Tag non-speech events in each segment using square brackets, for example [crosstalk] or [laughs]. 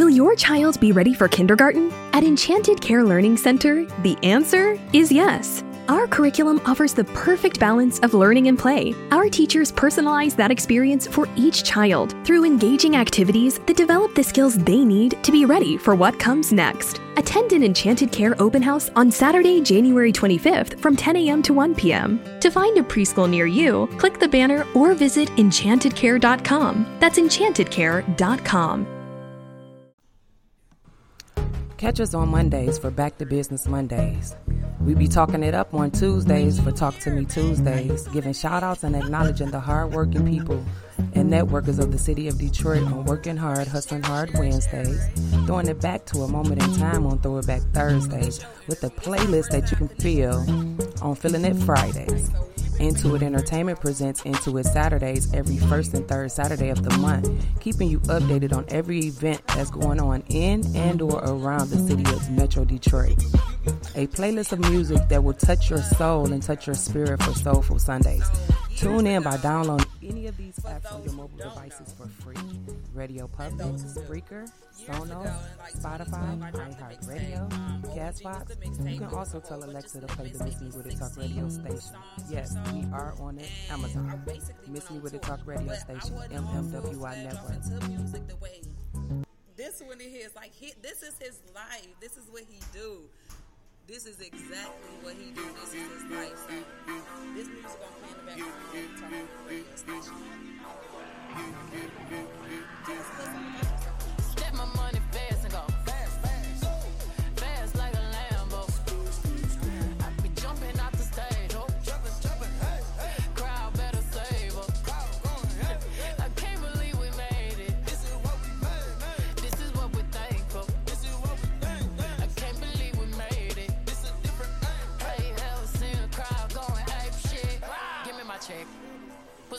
Will your child be ready for kindergarten? At Enchanted Care Learning Center, the answer is yes. Our curriculum offers the perfect balance of learning and play. Our teachers personalize that experience for each child through engaging activities that develop the skills they need to be ready for what comes next. Attend an Enchanted Care open house on Saturday, January 25th from 10 a.m. to 1 p.m. To find a preschool near you, click the banner or visit enchantedcare.com. That's enchantedcare.com. Catch us on Mondays for Back to Business Mondays. We be talking it up on Tuesdays for Talk to Me Tuesdays, giving shout outs and acknowledging the hardworking people and networkers of the city of Detroit on Working Hard, Hustling Hard Wednesdays, throwing it back to a moment in time on Throwback Thursdays with a playlist that you can feel on Feeling It Fridays. Intuit Entertainment presents Intuit Saturdays every first and third Saturday of the month, keeping you updated on every event that's going on in and or around the city of Metro Detroit. A playlist of music that will touch your soul and touch your spirit for Soulful Sundays. Tune in by downloading any of these apps on your mobile devices for free. Radio Public, Spreaker, Sonos, Spotify, iHeartRadio, Castbox. You can also tell Alexa to play the Miss Me With It Talk radio station. Yes, we are on it, Amazon. Miss Me With It Talk radio station, MMWI Network. This one here is like he, this is his life. This is what he do. This is exactly what he do. This is his lifestyle. This music gonna play in the background the on the radio station. My money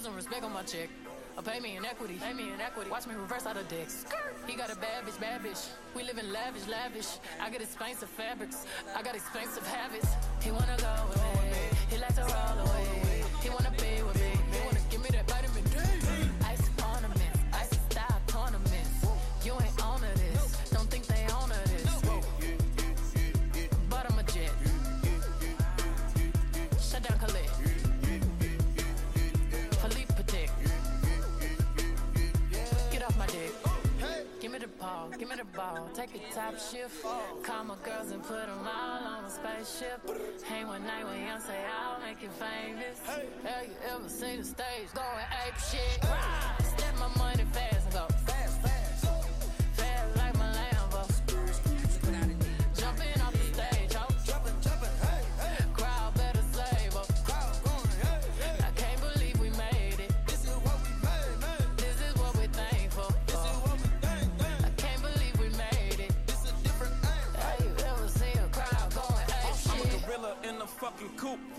Some respect on my check. Or pay me in equity. Pay me in equity. Watch me reverse out of dicks. He got a bad bitch, bad bitch. We live in lavish, lavish. I got expensive fabrics. I got expensive habits. He wanna go me. He like to roll away. Ball. Take a top shift. Call my girls and put them all on a spaceship. Hang one night with Beyonce, I'll make you famous. Have you ever seen the stage going ape shit? Step my money fast,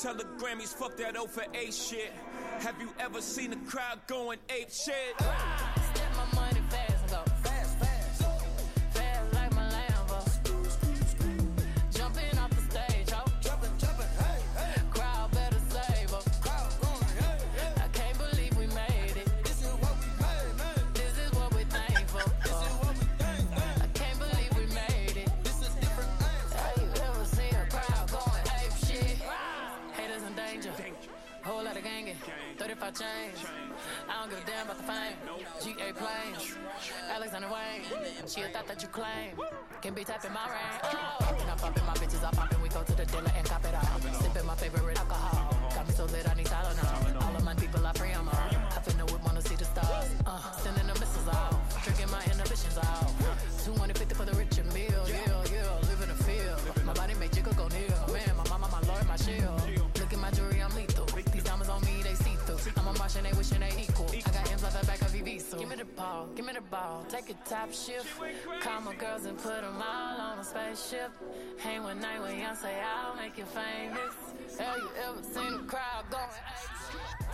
Tell the Grammys, fuck that O for A shit. Have you ever seen a crowd going ape shit? Step don't give a damn about the fame. GA planes. Alexander Wang. She a thought that you claim. Can be tapping my rain. Oh. Poppin', I poppin', my bitches are poppin'. We go to the dealer and cop it out. Sippin' my favorite alcohol. Got me so lit, I need Tylenol. ball, give me the ball, take a top shift. Call my girls and put them all on a spaceship. Hang one night with Beyonce, I'll make you famous. Have you ever seen a crowd going?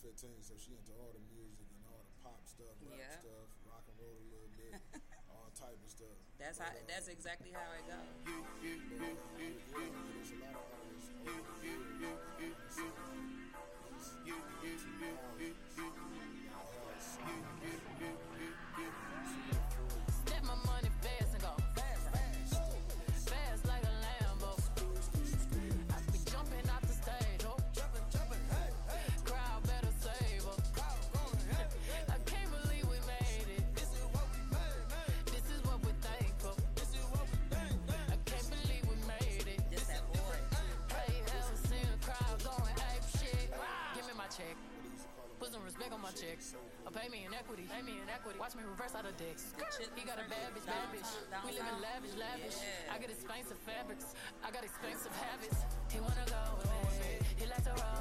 15, so she into all the music and all the pop stuff, rap yep. stuff, rock and roll a little bit, [laughs] all type of stuff. That's but, how. Uh, that's exactly how it goes. me reverse out of dicks. He got a bad bitch, bad bitch. We live in lavish, lavish. I got expensive fabrics. I got expensive habits. He wanna go with me. He likes to roll.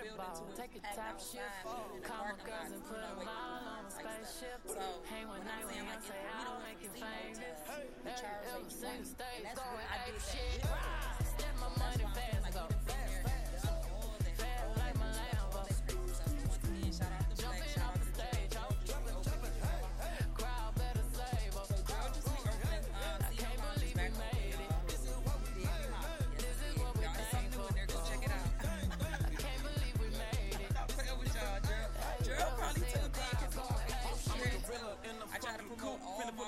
in. Take a top shift, call my girls and put them all on a spaceship. Hang one night when I say I don't make it famous. Every single stage going ape shit.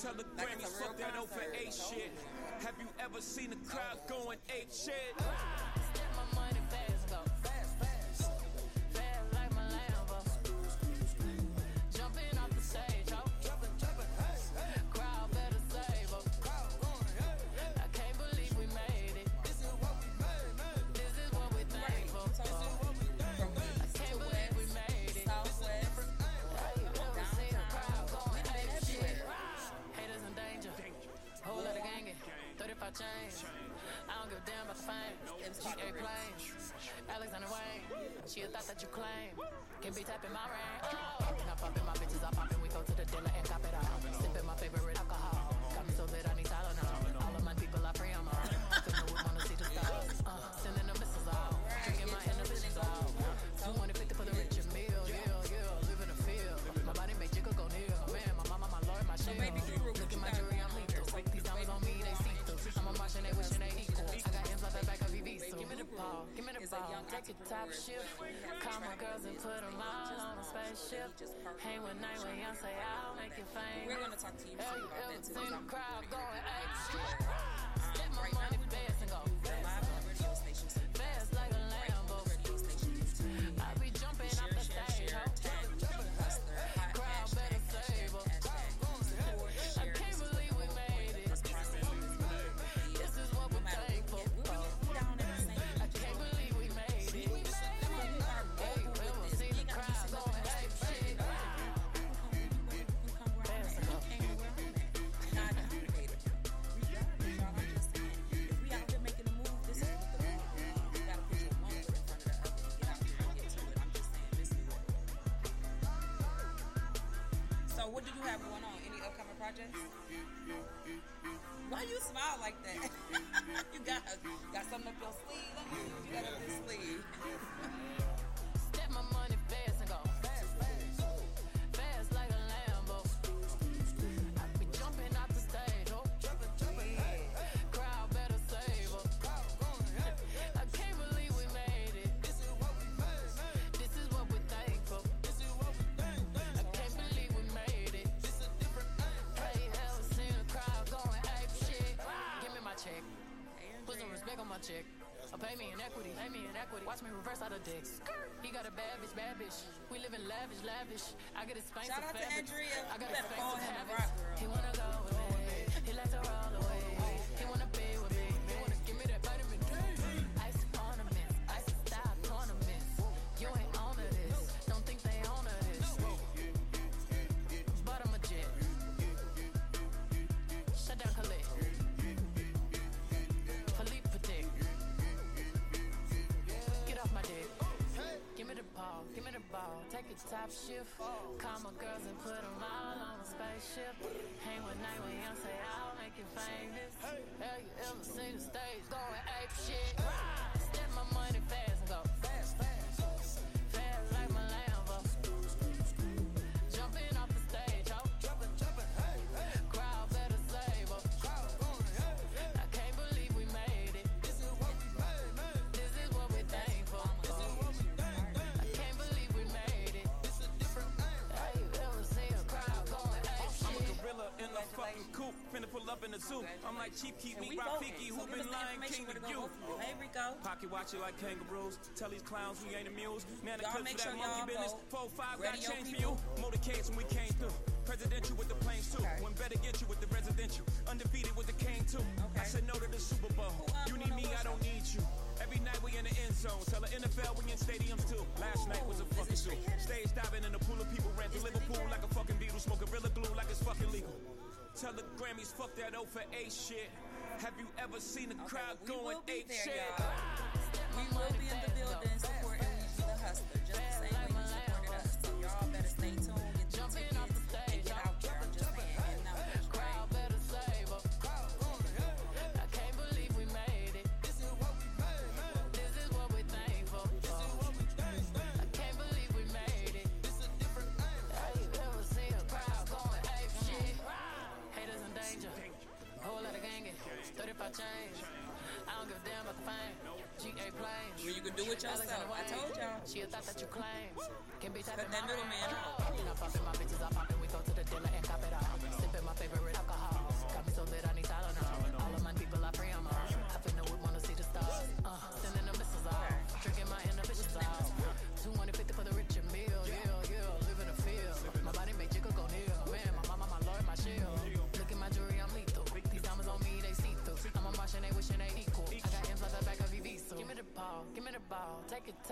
Tell the like Grammys, fuck that over eight shit. Have you ever seen a crowd going eight shit? Step my money back. about James. I don't give a damn about fame. MGA planes. Alexander Wang. She a thought that you claim. Can be tapping my ring. Oh. Now popping my bitches, I'm popping. We go to the dinner and cop it out. take a top shift. Call my girls and put them all on a spaceship. Hang with Night with Beyonce, I'll make it famous. We're gonna talk to you about that too. crowd going extra. What do you have going on? Any upcoming projects? Why you smile like that? [laughs] you got got something up your sleeve? You got up your sleeve. Respect on my check. Or uh, pay me in equity, pay me in equity. Watch me reverse out of dicks. He got a bad bitch, bad bitch. We live in lavish, lavish. I get expensive Shout out to. Andrea. I got You better follow expensive him habits. He wanna go with me. He likes to roll top shift. Call my girls and put them all on a spaceship. Hang with when young say I'll make you famous. Have you ever seen the stage going ape shit? Coop, finna pull up in the zoo. I'm like Chief Keef Me we. Rafiki, who been lying king to go you. vote for you. Hey, Rico. Pocket watch it like kangaroos. Tell these clowns we ain't amused. Man, the clips for that monkey business. Four five got change for you. Motorcades when we came through. Presidential with the planes too. When better get you with the residential. Undefeated with the cane too. I said no to the Super Bowl. You need me, I don't need you. Every night we in the end zone. Tell the NFL we in stadiums too. Last night was a fucking zoo. Stage diving in a pool of people ran to Liverpool like a fucking beetle. Smoke Gorilla Glue like it's fucking legal. Tell the Grammys, fuck that O for A shit. Have you ever seen a crowd we will going be there, shit? y'all. We will be in the building supporting WeeGee Tha Hustla, just the same way you supported us. So y'all better stay tuned, 35 change. I don't give a damn about the fame. GA planes. Well, you can do it yourself. I told y'all. She a thought that you claim. Can be that middleman out. You know, popping my bitches, I.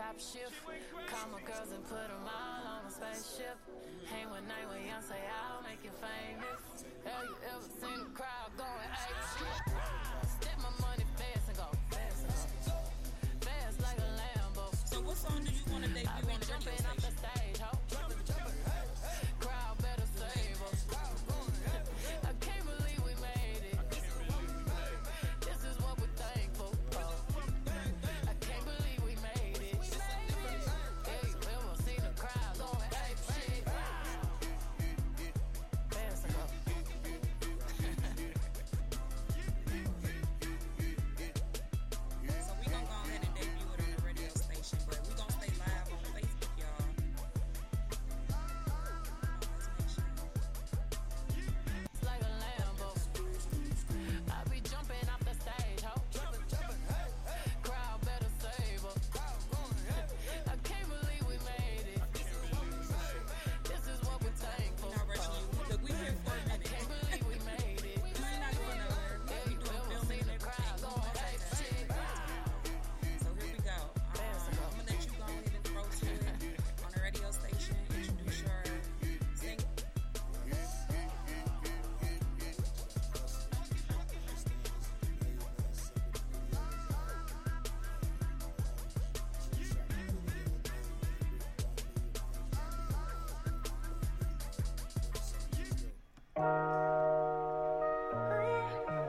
top shift. Call my girls and put them all on a spaceship. Hang one night say I'll make you famous. Have you ever seen a crowd going ape shit? Step my money fast and go fast and go. Fast like a Lambo. So what song do you want to debut been on the radio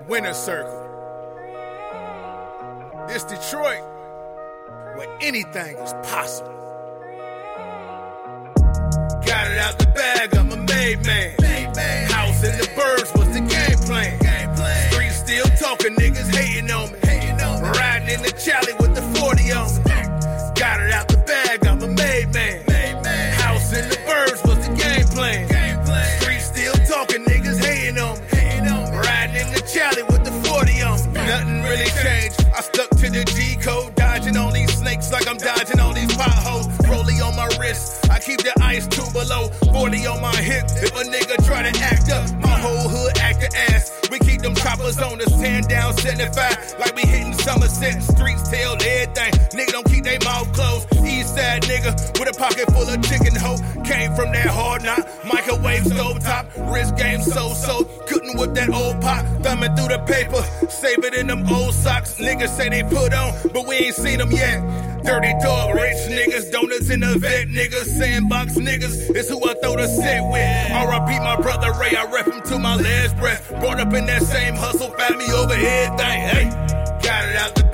Winner Circle. This Detroit, where anything is possible. Got it out the bag, I'm a made man. House in the birds was the game plan. Street still talking, niggas hating on me. Riding in the Charlie with the 40 on me. Got it out the pocket full of chicken hoe. Came from that hard knock, microwave stove top. Wrist game so so. Couldn't whip that old pot. Thumbing through the paper, save it in them old socks. Niggas say they put on, but we ain't seen them yet. Dirty dog, rich niggas, donuts in the vet niggas, sandbox niggas is who I throw the set with. R.I.P. my brother Ray, I rep him to my last breath. Brought up in that same hustle, found me over everything. Hey, got it out the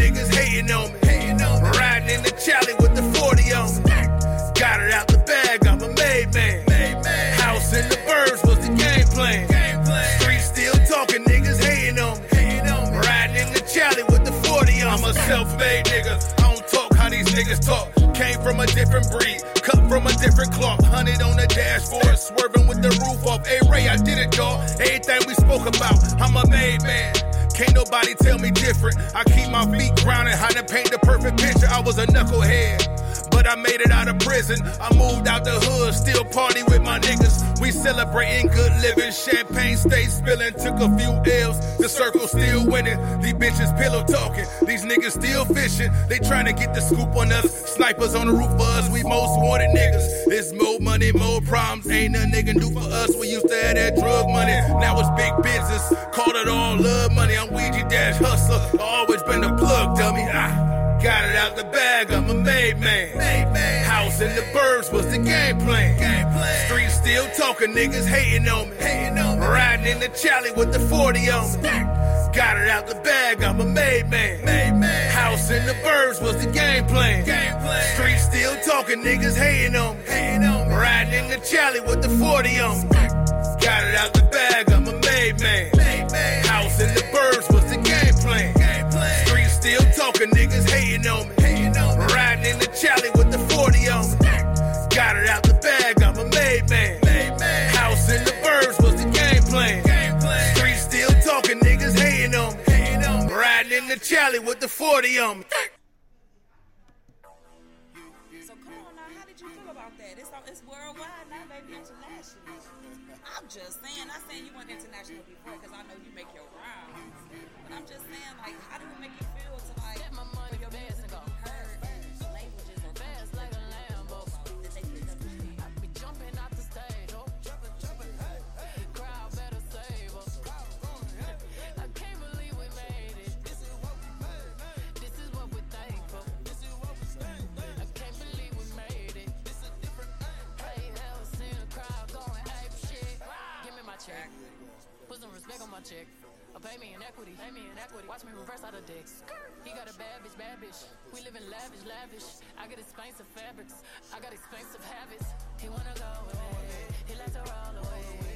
niggas hating on me. Riding in the Charlie with the 40 on me. Got it out the bag, I'm a made man. House in the birds was the game plan. Street still talking, niggas hating on me. Riding in the Charlie with the 40 on me. I'm a self-made nigga. Niggas talk. Came from a different breed, cut from a different cloth. Hunted on the dashboard, swerving with the roof off. Hey Ray, I did it, dog. Everything we spoke about, I'm a made man. Can't nobody tell me different. I keep my feet grounded, how to paint the perfect picture. I was a knucklehead, but I made it out of prison. I moved out the hood, still party with my niggas. We celebrating good living, champagne stay spilling. Took a few L's, the circle still winning. These bitches pillow talking, these niggas still fishing. They trying to get the scoop on us. Snipers on the roof for us, we most wanted niggas. It's more money, more problems. Ain't nothing they can do for us. We used to have that drug money, now it's big business. Call it all love money. I'm WeeGee dash hustler, always been the out the bag, I'm a made man. House in the birds was the game plan. Street still talking, niggas hating on me. Riding in the Charlie with the 40 on me. Got it out the bag, I'm a made man. House in the birds was the game plan. Street still talking, niggas hating on me. Riding in the Charlie with the 40 on me. Got it out the bag, I'm a made man. House in the birds was the game plan. Street still talking, niggas hating on me. Riding in the Charlie with the 40 on me. Got it out the bag, I'm a made man. House in the birds was the game plan. Street still talking, niggas hating on me. Riding in the Charlie with the 40 on me. So come on now, how did you feel about that? It's it's worldwide now, baby, international. I'm just saying, I saying you went international before, because I know you make your rounds. But I'm just saying, like, how check. Put some respect on my check. Or pay me in equity. Pay me in equity. Watch me reverse out of dicks. He got a bad bitch, bad bitch. We live in lavish, lavish. I got expensive fabrics. I got expensive habits. He wanna go me. He likes to roll away.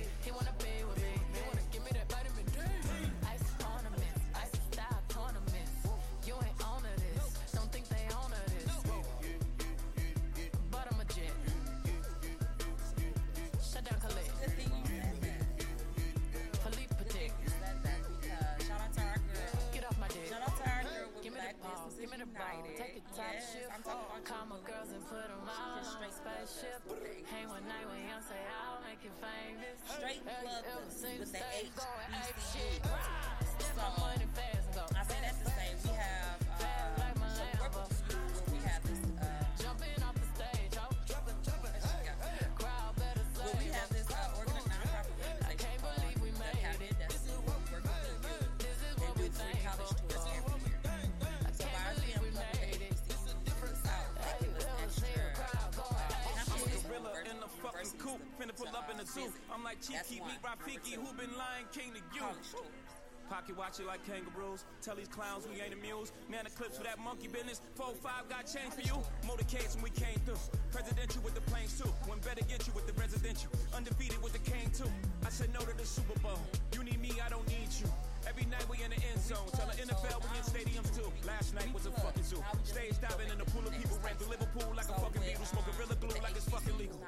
United. Take a top yes, shift. I'm talking about Call my girls and put them on a straight spaceship. Hang one night when young say I'll make you famous. Straight club with the stage going ape shit? Step my money fast coupe, finna pull up in the zoo. I'm like Chief, That's keep one. me Rafiki, who been Lion King to you. Pocket watch it like kangaroos. Tell these clowns we ain't amused. Nana clips for that monkey business. 4-5 got change for you. Motorcades when we came through. Presidential with the planes too. When better get you with the residential. Undefeated with the cane too. I said no to the Super Bowl. You need me, I don't need you. Every night we in the end zone. Tell the NFL we in stadiums too. Last night was a fucking zoo. Stage diving in the pool of people ran through Liverpool like a fucking beetle. Smoking Gorilla Glue like it's fucking legal.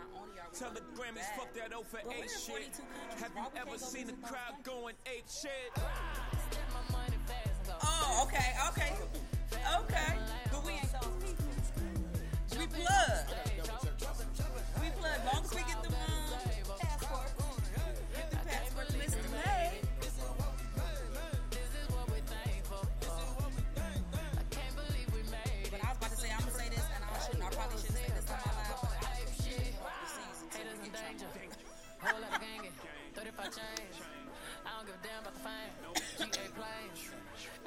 Tell the Grammys fuck that 0 for 8 shit. Have you ever seen the crowd country? going ape shit? Step my money fast and go. Oh, okay, okay, okay.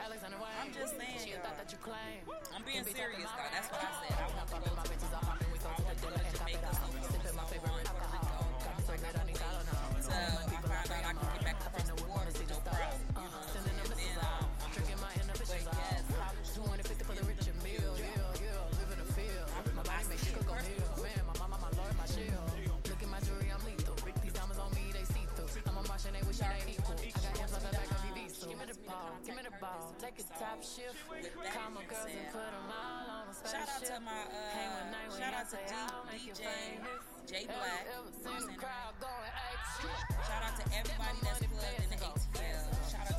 Alexander Wang. I'm just saying, She a thought that you claim. I'm being serious, though. That's what I said. I want to go ball. Top shift. Call my girls and put them all on a spaceship. Shout out to my uh, shout out to D- DJ. J Black. Ever seen crowd going? Shout out to everybody that's plugged in the ATL. Shout out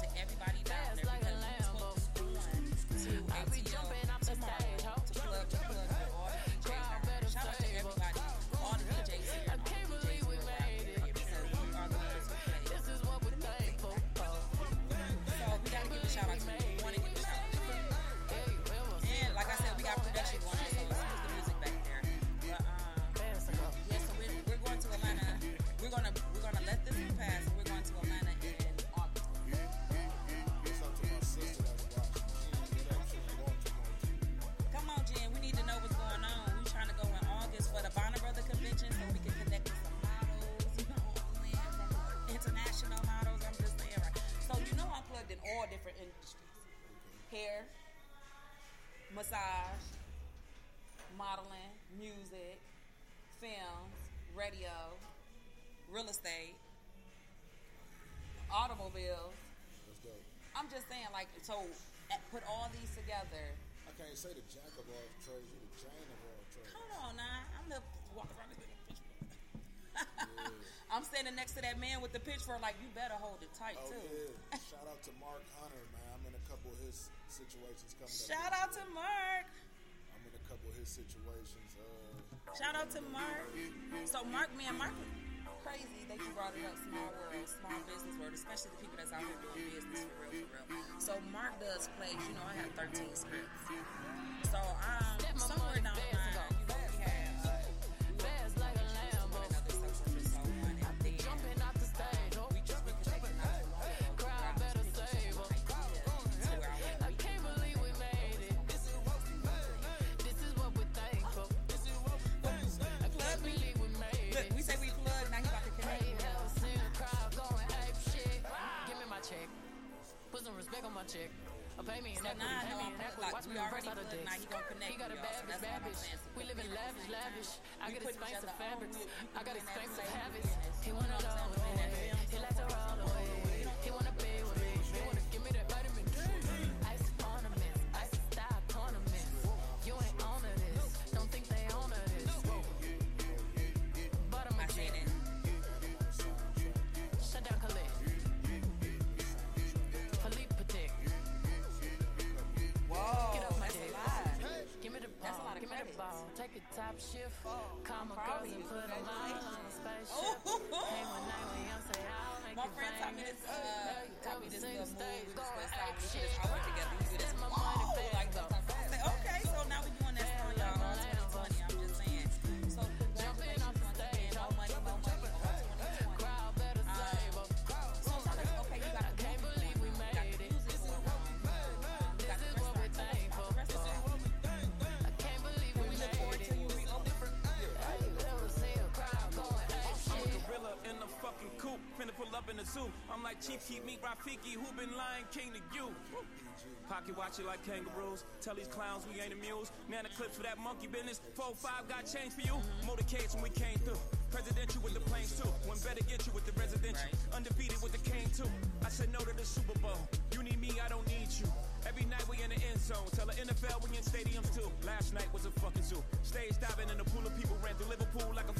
hair, massage, modeling, music, films, radio, real estate, automobiles. Let's go. I'm just saying, like, so eh, put all these together. I can't say the jack of all trades, you the Jane of all trades. Come on now, I'm gonna walk around this [laughs] bitch. I'm standing next to that man with the pitchfork, like you better hold it tight Oh too. yeah! Shout out to Mark Hunter, man. I'm in a couple of his situations coming up. Shout out to Mark. I'm in a couple of his situations. Uh, Shout out to Mark. So Mark, man, Mark, crazy that you brought it up. Small world, small business world, especially the people that's out here doing business for real, for real. So Mark does plays. You know, I have 13 scripts. So um, somewhere down the line, Put some respect on my check. Or pay me in now I pay me in. Like, Watch me already out of. Now he gonna connect He got a bad bitch, bad bitch. We live in put it at lavish, the same time. lavish. I got expensive fabrics. I got that expensive habits. He wanna You know what roll I'm with saying? He like to roll top shift. Call my girls and put them on a spaceship. Hang one night when say I'll make My you friend taught me this, uh, taught me this Ever little move. stage We going just ape went shit. I work together. We do this. Zoo. I'm like Chief Keef Meat Rafiki, who been lying king to you. Pocket watch it like kangaroos. Tell these clowns we ain't amused. Nana clips for that monkey business. 4-5 got change for you. Motorcades when we came through. Presidential with the planes too. One better get you with the residential. Undefeated with the cane too. I said no to the Super Bowl. You need me, I don't need you. Every night we in the end zone. Tell the NFL we in stadiums too. Last night was a fucking zoo. Stage diving in a pool of people ran through Liverpool like a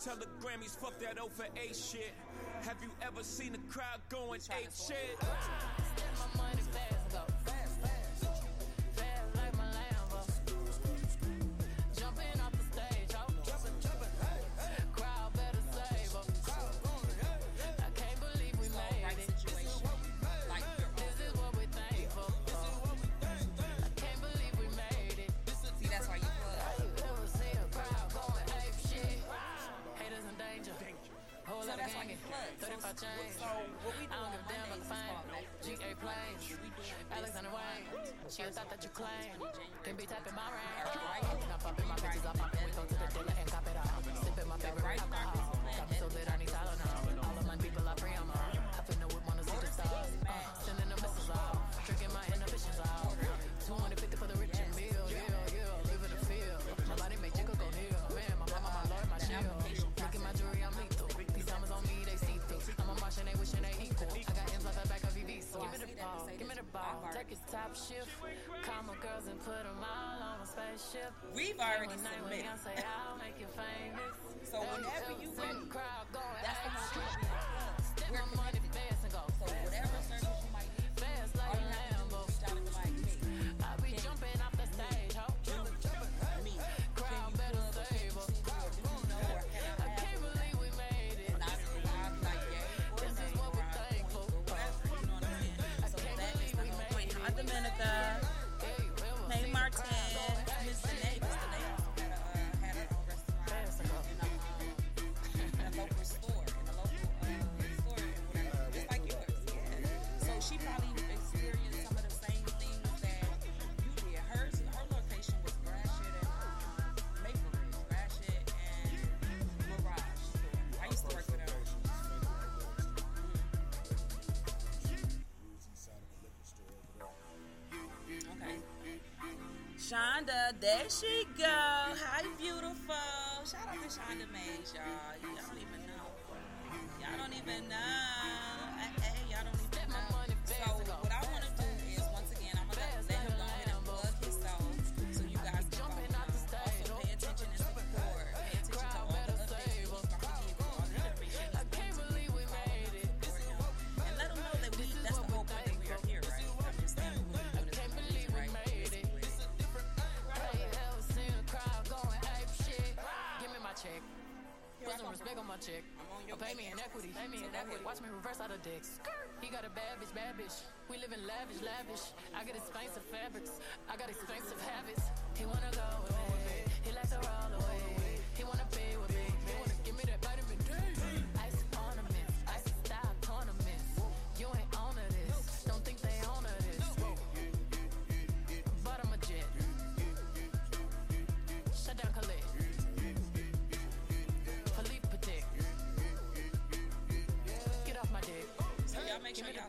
Tell the Grammys fuck that O for A shit. Have you ever seen a crowd going ape shit? Ball. Take his top shift. Call my girls and put them all on a spaceship. We've already One night when submitted. I say I'll make you famous. So whenever you ready, she probably experienced some of the same things that you did. Hers, her location was Gratiot and um, Maple Ridge, Gratiot and Mirage. I used to work with her. Okay. Shonda, there she go. Hi, beautiful. Shout out to Shonda Mays, y'all. Y'all don't even know. Y'all don't even know. Put some respect on my check. on your Or pay me in equity. Pay me in equity. Watch me reverse out of dicks. He got a bad bitch, bad bitch. We live in lavish, lavish. I got expensive fabrics. I got expensive habits. He wanna go with me. He likes to roll away.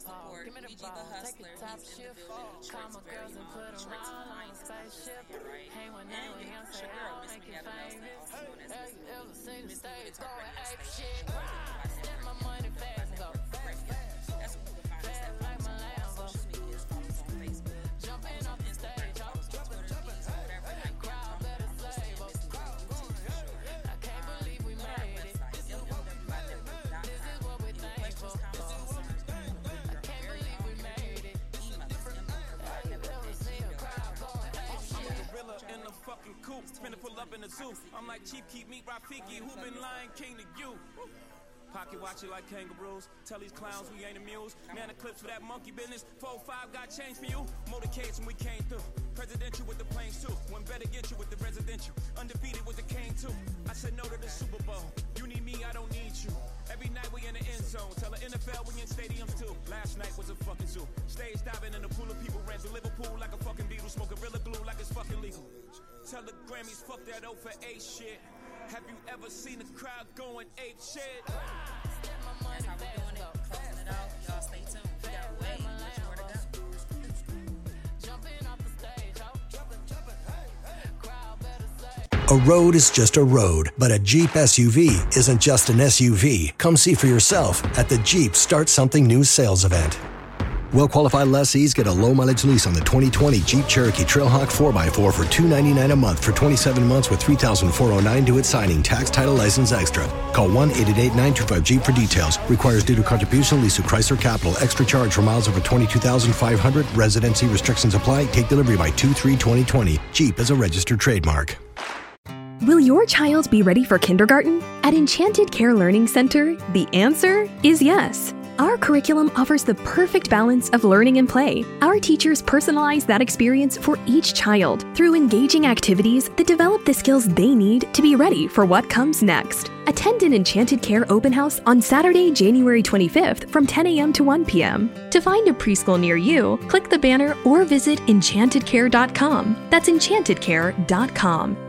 Make Give me the ball, support the. Take a top He's in the shift. building. Call Shorts my very girls and long. put 'em all on Alliance a is not spaceship. right? Hang with And name your- when it's say your girl, Miss you famous. also known as Miss you ever seen the Miss stage going radio ape up in the zoo. I'm like Chief Keef Meat Rafiki, who been lying king to you? Pocket watch it like kangaroos. Tell these clowns we ain't amused. Man, the clips for that monkey business. 4-5 got change for you. Motorcades when we came through. Presidential with the planes too. One better get you with the residential. Undefeated with the cane too. I said no to the Super Bowl. You need me, I don't need you. Every night we in the end zone. Tell the NFL we in stadiums too. Last night was a fucking zoo. Stage diving in a pool of people ran through Liverpool like a fucking Beatle. Smoke gorilla glue like it's fucking legal. Tell the Grammys fuck that O for A shit. Have you ever seen a crowd going ape shit? That's A road is just a road, but a Jeep SUV isn't just an SUV. Come see for yourself at the Jeep Start Something New sales event. Well qualified lessees get a low mileage lease on the 2020 Jeep Cherokee Trailhawk 4x4 for 299 a month for 27 months with $3,409 due at signing. Tax title license extra. Call 1 888 925 Jeep for details. Requires due to contribution lease to Chrysler Capital. Extra charge for miles over 22,500. Residency restrictions apply. Take delivery by 2 3 2020. Jeep is a registered trademark. Will your child be ready for kindergarten? At Enchanted Care Learning Center, the answer is yes. Our curriculum offers the perfect balance of learning and play. Our teachers personalize that experience for each child through engaging activities that develop the skills they need to be ready for what comes next. Attend an Enchanted Care open house on Saturday, January 25th from 10 a.m. to 1 p.m. To find a preschool near you, click the banner or visit enchantedcare.com. That's enchantedcare.com.